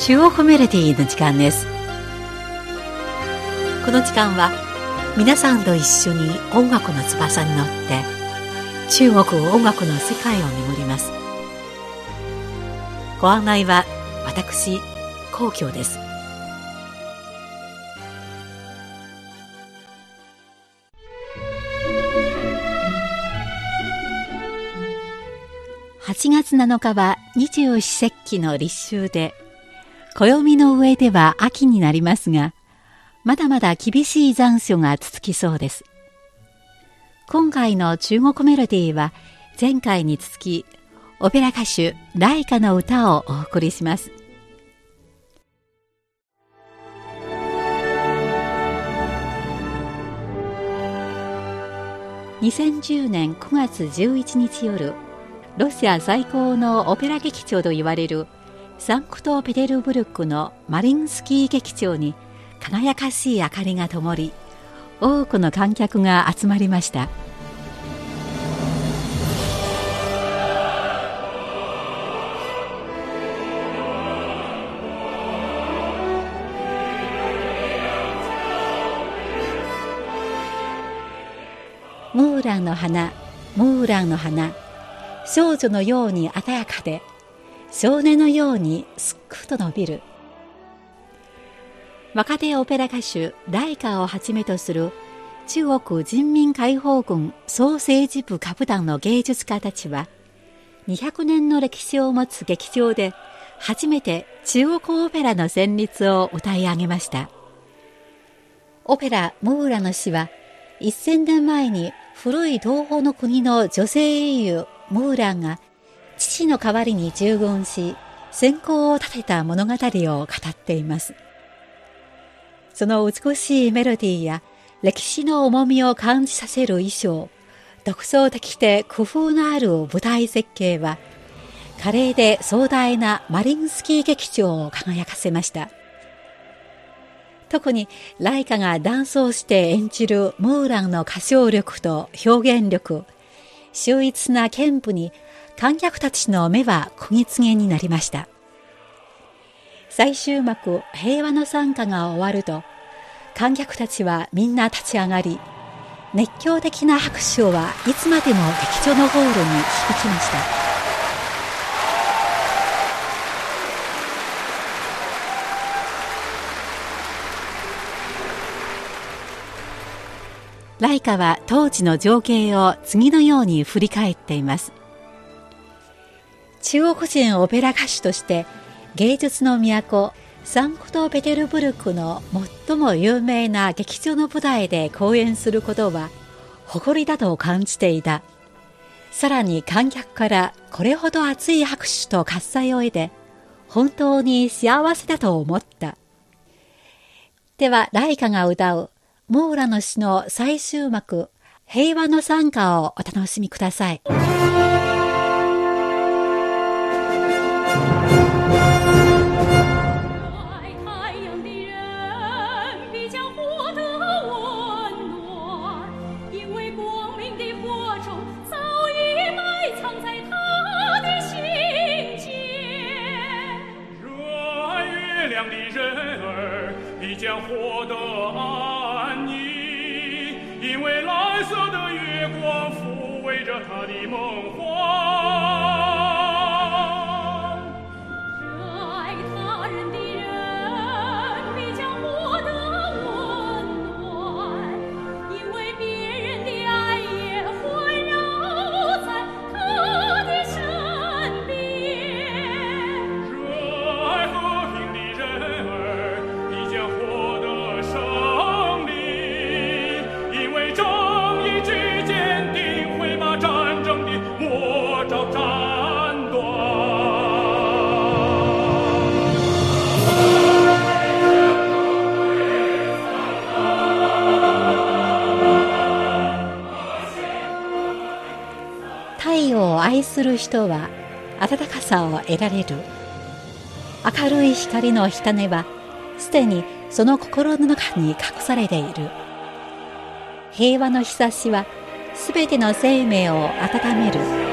中央メロディーの時間ですこの時間は皆さんと一緒に音楽の翼に乗って中国音楽の世界を巡りますご案内は私皇居です8月7日は二十四節気の立秋で暦の上では秋になりますがまだまだ厳しい残暑が続きそうです。今回の中国メロディーは前回に続きオペラ歌手ライカの歌をお送りします。2010年9月11日夜ロシア最高のオペラ劇場と言われるサンクトペテルブルクのマリンスキー劇場に輝かしい明かりが灯り多くの観客が集まりました。ムーランの花ムーランの花少女のように鮮やかで少年のようにすっくと伸びる。若手オペラ歌手ライカをはじめとする中国人民解放軍総政治部下部団の芸術家たちは200年の歴史を持つ劇場で初めて中国オペラの旋律を歌い上げました。オペラ「ムーラの詩」は1000年前に古い東方の国の女性英雄ムーランが父の代わりに従軍し先行を立てた物語を語っています。その美しいメロディーや歴史の重みを感じさせる衣装独創的で工夫のある舞台設計は華麗で壮大なマリンスキー劇場を輝かせました。特にライカがダンスをして演じるムーランの歌唱力と表現力秀逸な剣舞に観客たちの目は釘付けになりました。最終幕平和の参加が終わると観客たちはみんな立ち上がり熱狂的な拍手はいつまでも劇場のホールに響きました。ライカは当時の情景を次のように振り返っています。中国人オペラ歌手として芸術の都サンクトペテルブルクの最も有名な劇場の舞台で公演することは誇りだと感じていたさらに観客からこれほど熱い拍手と喝采を得て本当に幸せだと思ったではライカが歌うモーラの詩の最終幕、平和の参加をお楽しみください。早已埋藏在他的心间。热爱月亮的人儿将获得安宁因为蓝色的月光抚慰着他的梦する人は温かさを得られる。明るい光の火種はすでにその心の中に隠されている。平和の日差しはすべての生命を温める。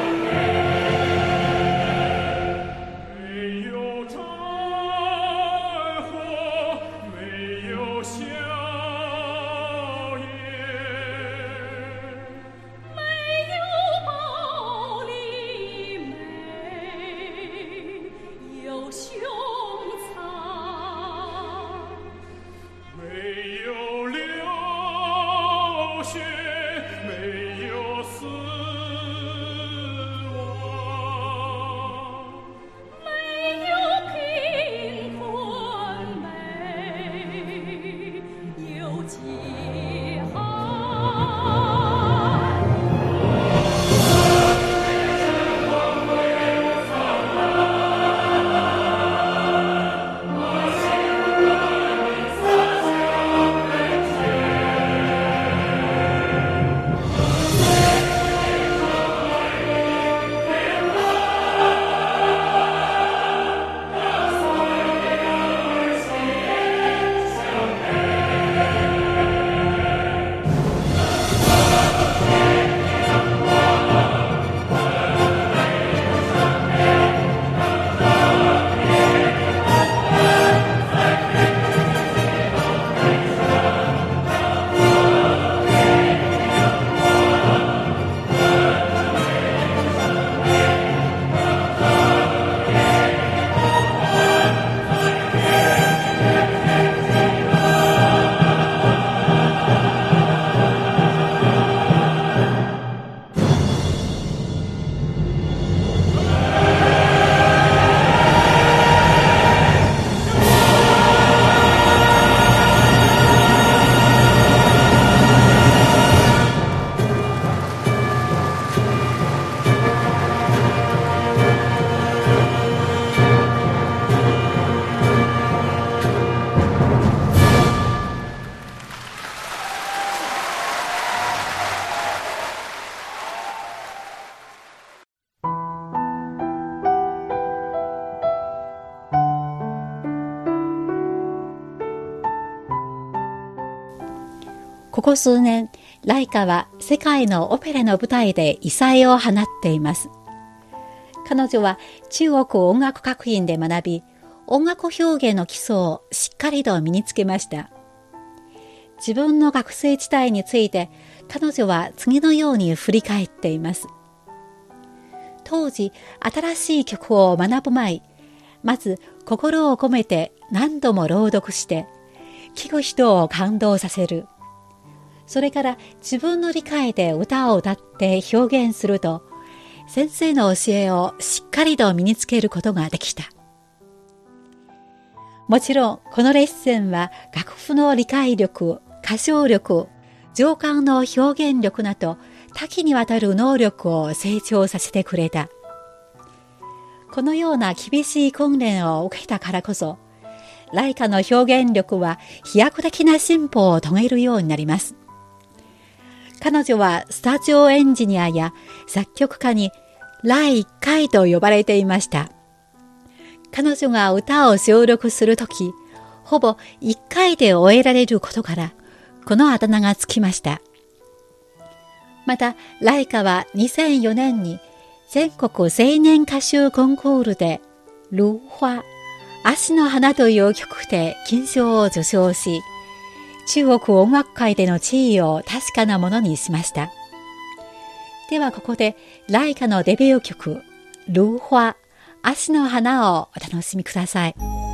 ここ数年、ライカは世界のオペラの舞台で異彩を放っています。彼女は中国音楽学院で学び、音楽表現の基礎をしっかりと身につけました。自分の学生時代について彼女は次のように振り返っています。当時、新しい曲を学ぶ前、まず心を込めて何度も朗読して、聞く人を感動させる。それから自分の理解で歌を歌って表現すると、先生の教えをしっかりと身につけることができた。もちろん、このレッスンは楽譜の理解力、歌唱力、情感の表現力など多岐にわたる能力を成長させてくれた。このような厳しい訓練を受けたからこそ、ライカの表現力は飛躍的な進歩を遂げるようになります。彼女はスタジオエンジニアや作曲家にライカイと呼ばれていました。彼女が歌を収録するとき、ほぼ1回で終えられることから、このあだ名がつきました。また、ライカは2004年に全国青年歌手コンクールで、ルー花、足の花という曲で金賞を受賞し、中国音楽界での地位を確かなものにしました。ではここで、ライカのデビュー曲、ルーファ、足の花をお楽しみください。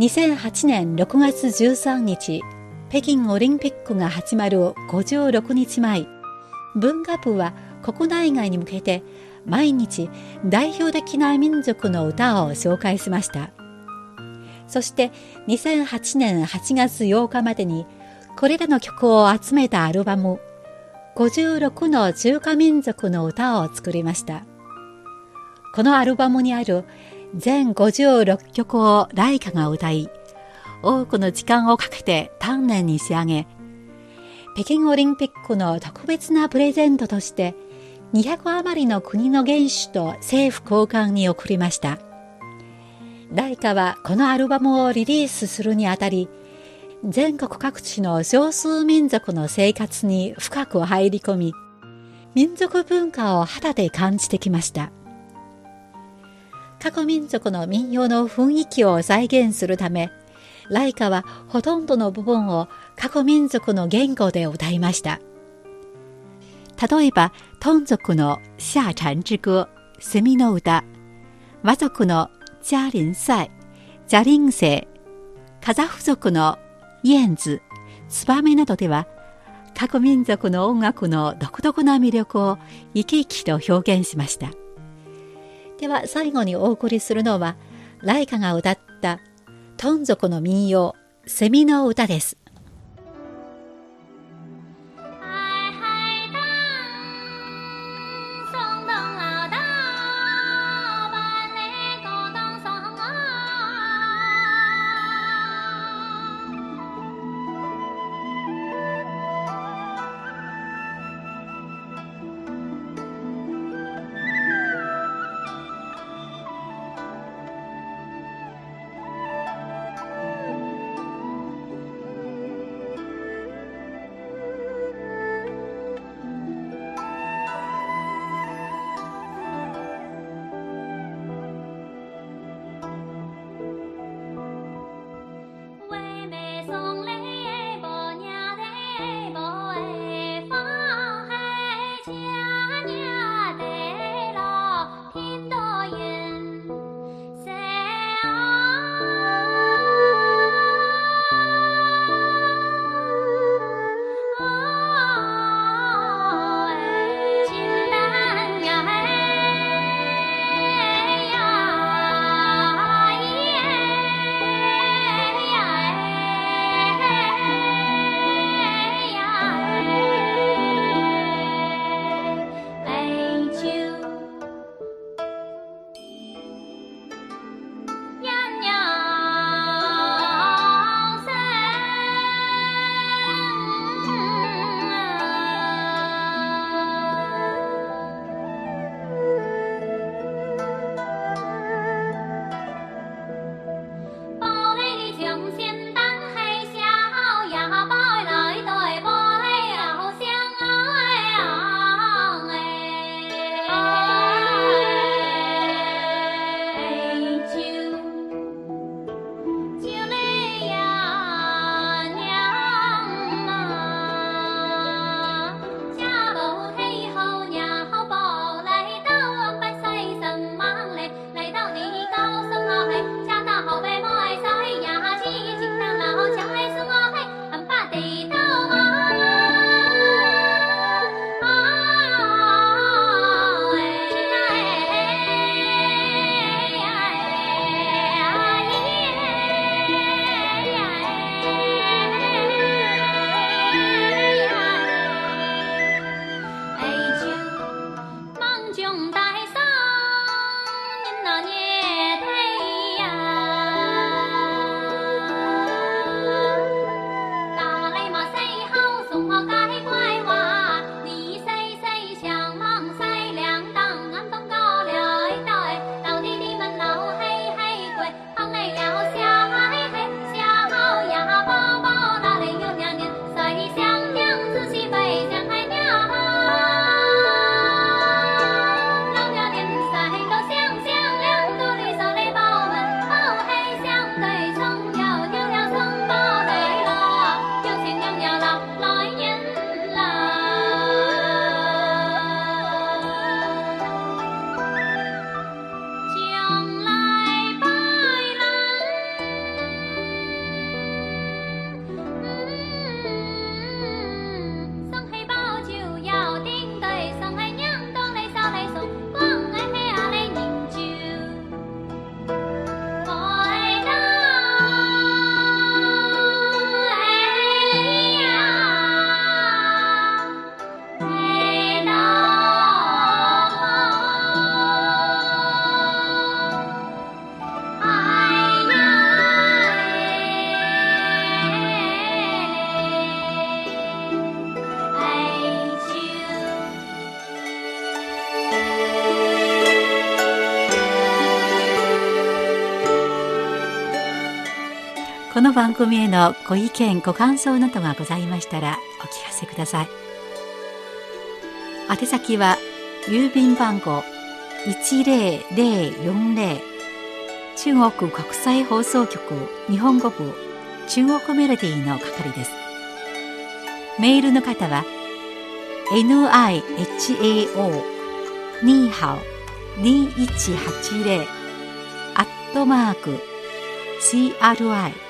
2008年6月13日、北京オリンピックが始まる56日前、文化部は国内外に向けて毎日代表的な民族の歌を紹介しました。そして2008年8月8日までにこれらの曲を集めたアルバム56の中華民族の歌を作りました。このアルバムにある全56曲をライカが歌い、多くの時間をかけて丹念に仕上げ、北京オリンピックの特別なプレゼントとして200余りの国の元首と政府高官に送りました。ライカはこのアルバムをリリースするにあたり、全国各地の少数民族の生活に深く入り込み、民族文化を肌で感じてきました。各民族の民謡の雰囲気を再現するため、ライカはほとんどの部分を各民族の言語で歌いました。例えば、トン族の夏蝉之歌、セミの歌、和族のジャリンサイ、ジャリンセイ、カザフ族の燕子、ツバメなどでは、各民族の音楽の独特な魅力を生き生きと表現しました。では最後にお送りするのは、ライカが歌ったトン族の民謡、セミの歌です。の番組へのご意見ご感想などがございましたらお聞かせください。宛先は郵便番号10040中国国際放送局日本語部中国メロディーの係です。メールの方は nihao2180 アットマーク CRI